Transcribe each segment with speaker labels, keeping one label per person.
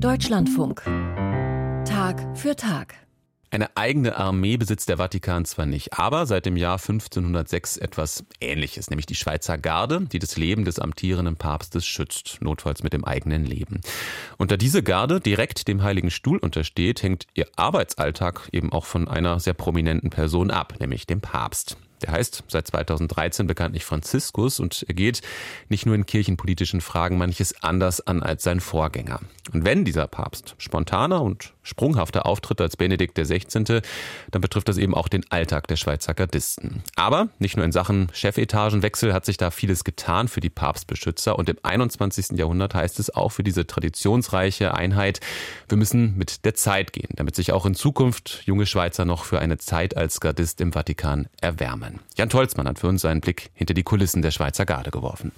Speaker 1: Deutschlandfunk. Tag für Tag.
Speaker 2: Eine eigene Armee besitzt der Vatikan zwar nicht, aber seit dem Jahr 1506 etwas Ähnliches, nämlich die Schweizer Garde, die das Leben des amtierenden Papstes schützt, notfalls mit dem eigenen Leben. Und da diese Garde direkt dem Heiligen Stuhl untersteht, hängt ihr Arbeitsalltag eben auch von einer sehr prominenten Person ab, nämlich dem Papst. Der heißt seit 2013 bekanntlich Franziskus und er geht nicht nur in kirchenpolitischen Fragen manches anders an als sein Vorgänger. Und wenn dieser Papst spontaner und sprunghafter auftritt als Benedikt XVI., dann betrifft das eben auch den Alltag der Schweizer Gardisten. Aber nicht nur in Sachen Chefetagenwechsel hat sich da vieles getan für die Papstbeschützer und im 21. Jahrhundert heißt es auch für diese traditionsreiche Einheit, wir müssen mit der Zeit gehen, damit sich auch in Zukunft junge Schweizer noch für eine Zeit als Gardist im Vatikan erwärmen. Namen. Jan Tolzmann hat für uns einen Blick hinter die Kulissen der Schweizer Garde geworfen.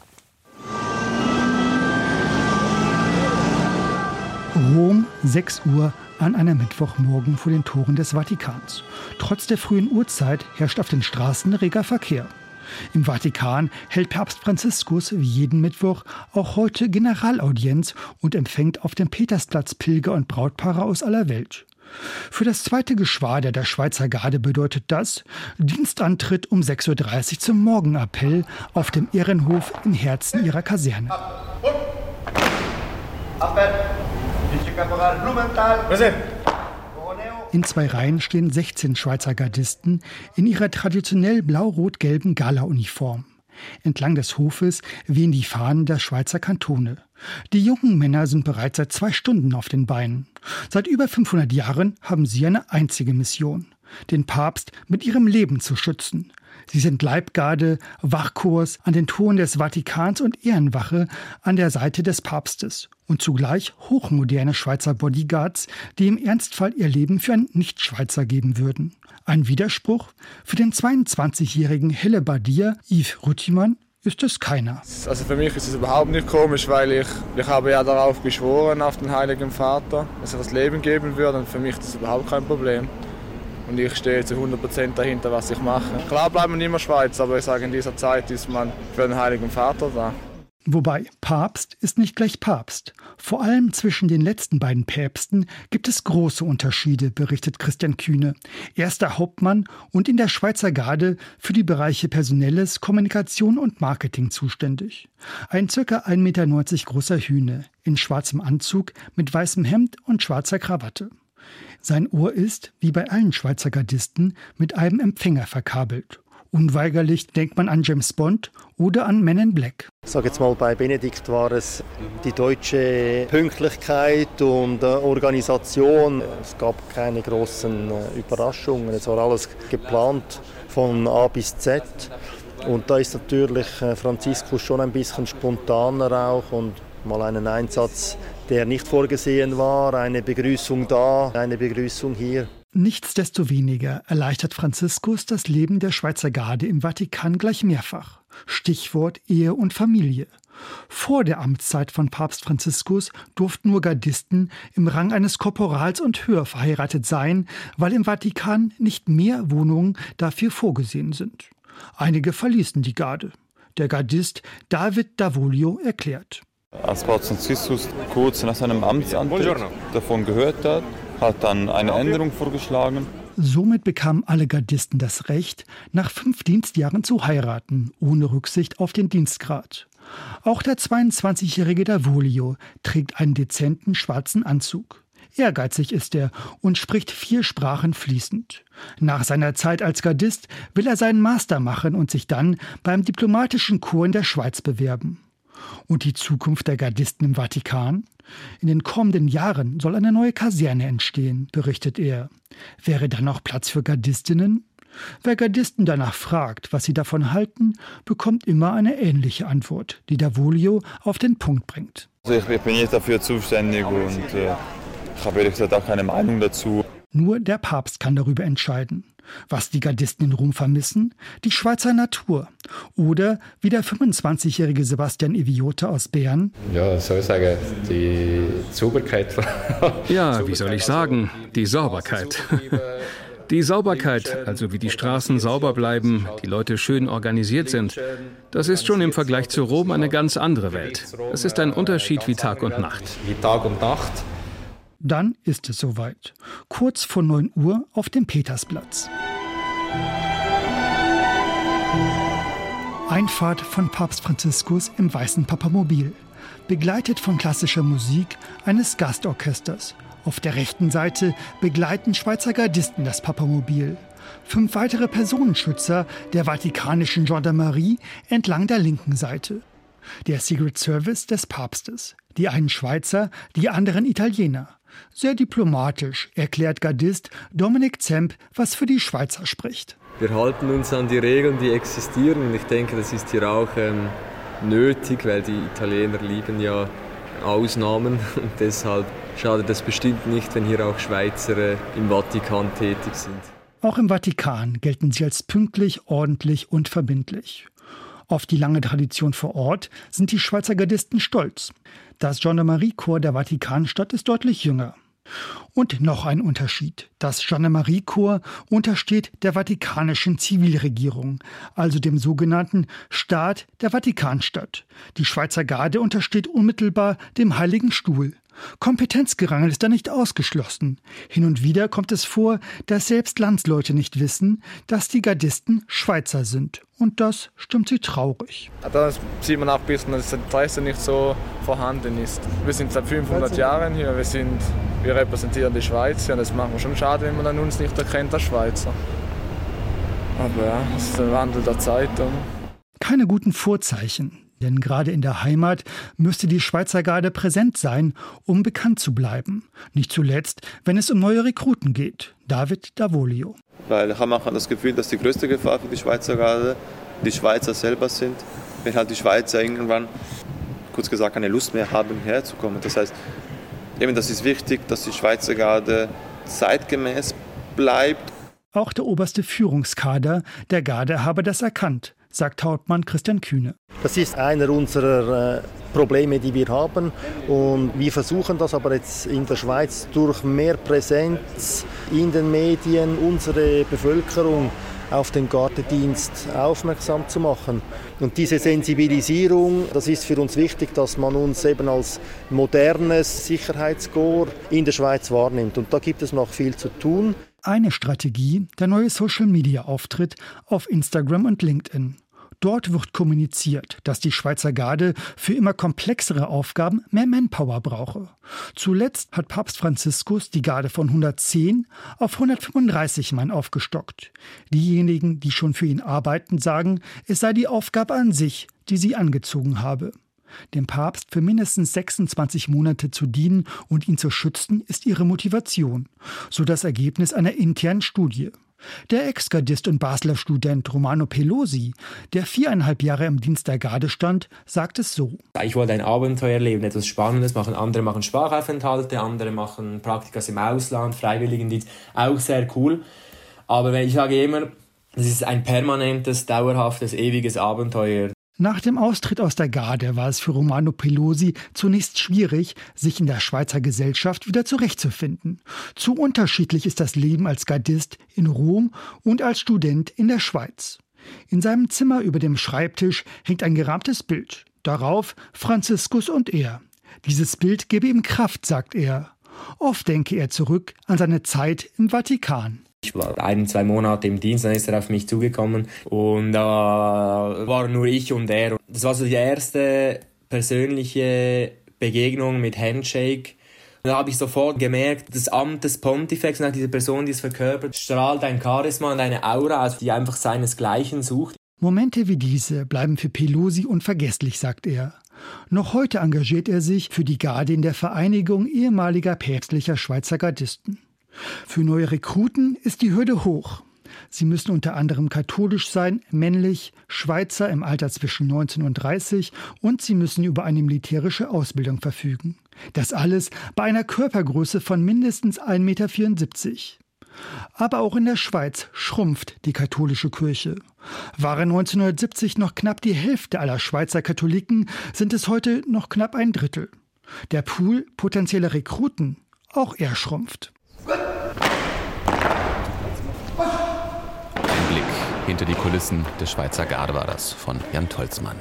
Speaker 3: Rom, 6 Uhr an einem Mittwochmorgen vor den Toren des Vatikans. Trotz der frühen Uhrzeit herrscht auf den Straßen reger Verkehr. Im Vatikan hält Papst Franziskus wie jeden Mittwoch auch heute Generalaudienz und empfängt auf dem Petersplatz Pilger und Brautpaare aus aller Welt. Für das zweite Geschwader der Schweizer Garde bedeutet das Dienstantritt um 6.30 Uhr zum Morgenappell auf dem Ehrenhof im Herzen ihrer Kaserne. In zwei Reihen stehen 16 Schweizer Gardisten in ihrer traditionell blau-rot-gelben Gala-Uniform. Entlang des Hofes wehen die Fahnen der Schweizer Kantone. Die jungen Männer sind bereits seit zwei Stunden auf den Beinen. Seit über 500 Jahren haben sie eine einzige Mission, den Papst mit ihrem Leben zu schützen. Sie sind Leibgarde, Wachkurs an den Toren des Vatikans und Ehrenwache an der Seite des Papstes und zugleich hochmoderne Schweizer Bodyguards, die im Ernstfall ihr Leben für einen Nichtschweizer geben würden. Ein Widerspruch? Für den 22-jährigen Hellebardier Yves Rüttimann ist es keiner.
Speaker 4: Also für mich ist es überhaupt nicht komisch, weil ich, ich habe ja darauf geschworen, auf den Heiligen Vater, dass er das Leben geben würde und für mich ist das überhaupt kein Problem. Und ich stehe zu 100% dahinter, was ich mache. Klar bleibt man immer Schweiz, aber ich sage, in dieser Zeit ist man für den Heiligen Vater da.
Speaker 3: Wobei Papst ist nicht gleich Papst. Vor allem zwischen den letzten beiden Päpsten gibt es große Unterschiede, berichtet Christian Kühne, erster Hauptmann und in der Schweizer Garde für die Bereiche Personelles, Kommunikation und Marketing zuständig. Ein ca. 1,90 Meter großer Hühne, in schwarzem Anzug, mit weißem Hemd und schwarzer Krawatte. Sein Ohr ist, wie bei allen Schweizer Gardisten, mit einem Empfänger verkabelt Unweigerlich denkt man an James Bond oder an Men in Black.
Speaker 5: Ich jetzt mal, bei Benedikt war es die deutsche Pünktlichkeit und Organisation. Es gab keine großen äh, Überraschungen. Es war alles geplant von A bis Z. Und da ist natürlich äh, Franziskus schon ein bisschen spontaner auch und mal einen Einsatz, der nicht vorgesehen war, eine Begrüßung da, eine Begrüßung hier.
Speaker 3: Nichtsdestoweniger erleichtert Franziskus das Leben der Schweizer Garde im Vatikan gleich mehrfach. Stichwort Ehe und Familie. Vor der Amtszeit von Papst Franziskus durften nur Gardisten im Rang eines Korporals und höher verheiratet sein, weil im Vatikan nicht mehr Wohnungen dafür vorgesehen sind. Einige verließen die Garde. Der Gardist David Davolio erklärt.
Speaker 6: Als Papst Franziskus kurz nach seinem Amtsantritt davon gehört hat, hat dann eine Änderung vorgeschlagen.
Speaker 3: Somit bekamen alle Gardisten das Recht, nach fünf Dienstjahren zu heiraten, ohne Rücksicht auf den Dienstgrad. Auch der 22-jährige Davolio trägt einen dezenten schwarzen Anzug. Ehrgeizig ist er und spricht vier Sprachen fließend. Nach seiner Zeit als Gardist will er seinen Master machen und sich dann beim diplomatischen Chor in der Schweiz bewerben. Und die Zukunft der Gardisten im Vatikan? In den kommenden Jahren soll eine neue Kaserne entstehen, berichtet er. Wäre dann noch Platz für Gardistinnen? Wer Gardisten danach fragt, was sie davon halten, bekommt immer eine ähnliche Antwort, die Davolio auf den Punkt bringt.
Speaker 6: Also ich bin nicht dafür zuständig und äh, ich habe ehrlich gesagt auch keine Meinung dazu.
Speaker 3: Nur der Papst kann darüber entscheiden. Was die Gardisten in Rom vermissen? Die Schweizer Natur. Oder wie der 25-jährige Sebastian Eviota aus Bern.
Speaker 7: Ja, soll ich sagen, die Sauberkeit.
Speaker 8: ja, wie soll ich sagen, die Sauberkeit. Die Sauberkeit, also wie die Straßen sauber bleiben, die Leute schön organisiert sind, das ist schon im Vergleich zu Rom eine ganz andere Welt. Es ist ein Unterschied wie Tag und Nacht.
Speaker 7: Wie Tag und Nacht.
Speaker 3: Dann ist es soweit. Kurz vor 9 Uhr auf dem Petersplatz. Einfahrt von Papst Franziskus im weißen Papamobil, begleitet von klassischer Musik eines Gastorchesters. Auf der rechten Seite begleiten Schweizer Gardisten das Papamobil. Fünf weitere Personenschützer der vatikanischen Gendarmerie entlang der linken Seite. Der Secret Service des Papstes. Die einen Schweizer, die anderen Italiener. Sehr diplomatisch erklärt Gardist Dominik Zemp, was für die Schweizer spricht.
Speaker 9: Wir halten uns an die Regeln, die existieren und ich denke, das ist hier auch ähm, nötig, weil die Italiener lieben ja Ausnahmen und deshalb schadet es bestimmt nicht, wenn hier auch Schweizer äh, im Vatikan tätig sind.
Speaker 3: Auch im Vatikan gelten sie als pünktlich, ordentlich und verbindlich. Auf die lange Tradition vor Ort sind die Schweizer Gardisten stolz. Das Gendarmerie-Korps der Vatikanstadt ist deutlich jünger. Und noch ein Unterschied. Das Gendarmerie-Korps untersteht der Vatikanischen Zivilregierung, also dem sogenannten Staat der Vatikanstadt. Die Schweizer Garde untersteht unmittelbar dem Heiligen Stuhl. Kompetenzgerangel ist da nicht ausgeschlossen. Hin und wieder kommt es vor, dass selbst Landsleute nicht wissen, dass die Gardisten Schweizer sind. Und das stimmt sie traurig.
Speaker 4: Da sieht man auch ein bisschen, dass das Interesse nicht so vorhanden ist. Wir sind seit 500 Jahren hier, wir, sind, wir repräsentieren die Schweiz und es macht mir schon schade, wenn man dann uns nicht erkennt als Schweizer. Aber ja, das ist der Wandel der Zeit.
Speaker 3: Keine guten Vorzeichen. Denn gerade in der Heimat müsste die Schweizer Garde präsent sein, um bekannt zu bleiben. Nicht zuletzt, wenn es um neue Rekruten geht. David Davolio.
Speaker 10: Weil haben auch das Gefühl, dass die größte Gefahr für die Schweizer Garde die Schweizer selber sind. Wenn halt die Schweizer irgendwann, kurz gesagt, keine Lust mehr haben, herzukommen. Das heißt, eben das ist wichtig, dass die Schweizer Garde zeitgemäß bleibt.
Speaker 3: Auch der oberste Führungskader der Garde habe das erkannt sagt Hauptmann Christian Kühne.
Speaker 5: Das ist einer unserer äh, Probleme, die wir haben. Und wir versuchen das aber jetzt in der Schweiz durch mehr Präsenz in den Medien, unsere Bevölkerung auf den Gartendienst aufmerksam zu machen. Und diese Sensibilisierung, das ist für uns wichtig, dass man uns eben als modernes Sicherheitskorps in der Schweiz wahrnimmt. Und da gibt es noch viel zu tun.
Speaker 3: Eine Strategie, der neue Social-Media-Auftritt auf Instagram und LinkedIn. Dort wird kommuniziert, dass die Schweizer Garde für immer komplexere Aufgaben mehr Manpower brauche. Zuletzt hat Papst Franziskus die Garde von 110 auf 135 Mann aufgestockt. Diejenigen, die schon für ihn arbeiten, sagen, es sei die Aufgabe an sich, die sie angezogen habe. Dem Papst für mindestens 26 Monate zu dienen und ihn zu schützen, ist ihre Motivation, so das Ergebnis einer internen Studie. Der Ex-Gardist und Basler Student Romano Pelosi, der viereinhalb Jahre im Dienst der Garde stand, sagt es so.
Speaker 11: Ich wollte ein Abenteuer erleben, etwas Spannendes machen. Andere machen Sprachaufenthalte, andere machen Praktikas im Ausland, Freiwilligendienst, auch sehr cool. Aber ich sage immer, es ist ein permanentes, dauerhaftes, ewiges Abenteuer.
Speaker 3: Nach dem Austritt aus der Garde war es für Romano Pelosi zunächst schwierig, sich in der Schweizer Gesellschaft wieder zurechtzufinden. Zu unterschiedlich ist das Leben als Gardist in Rom und als Student in der Schweiz. In seinem Zimmer über dem Schreibtisch hängt ein gerahmtes Bild. Darauf Franziskus und er. Dieses Bild gebe ihm Kraft, sagt er. Oft denke er zurück an seine Zeit im Vatikan.
Speaker 11: Ich war ein, zwei Monate im Dienst, dann ist er auf mich zugekommen und da äh, war nur ich und er. Das war so die erste persönliche Begegnung mit Handshake. Da habe ich sofort gemerkt, das Amt des Pontifex und diese Person, die es verkörpert, strahlt ein Charisma und eine Aura aus, die einfach seinesgleichen sucht.
Speaker 3: Momente wie diese bleiben für Pelosi unvergesslich, sagt er. Noch heute engagiert er sich für die Garde in der Vereinigung ehemaliger päpstlicher Schweizer Gardisten. Für neue Rekruten ist die Hürde hoch. Sie müssen unter anderem katholisch sein, männlich, Schweizer im Alter zwischen 19 und 30 und sie müssen über eine militärische Ausbildung verfügen. Das alles bei einer Körpergröße von mindestens 1,74 Meter. Aber auch in der Schweiz schrumpft die katholische Kirche. Waren 1970 noch knapp die Hälfte aller Schweizer Katholiken, sind es heute noch knapp ein Drittel. Der Pool potenzieller Rekruten, auch er schrumpft.
Speaker 2: Ein Blick hinter die Kulissen des Schweizer Garde war das von Jan Tolzmann.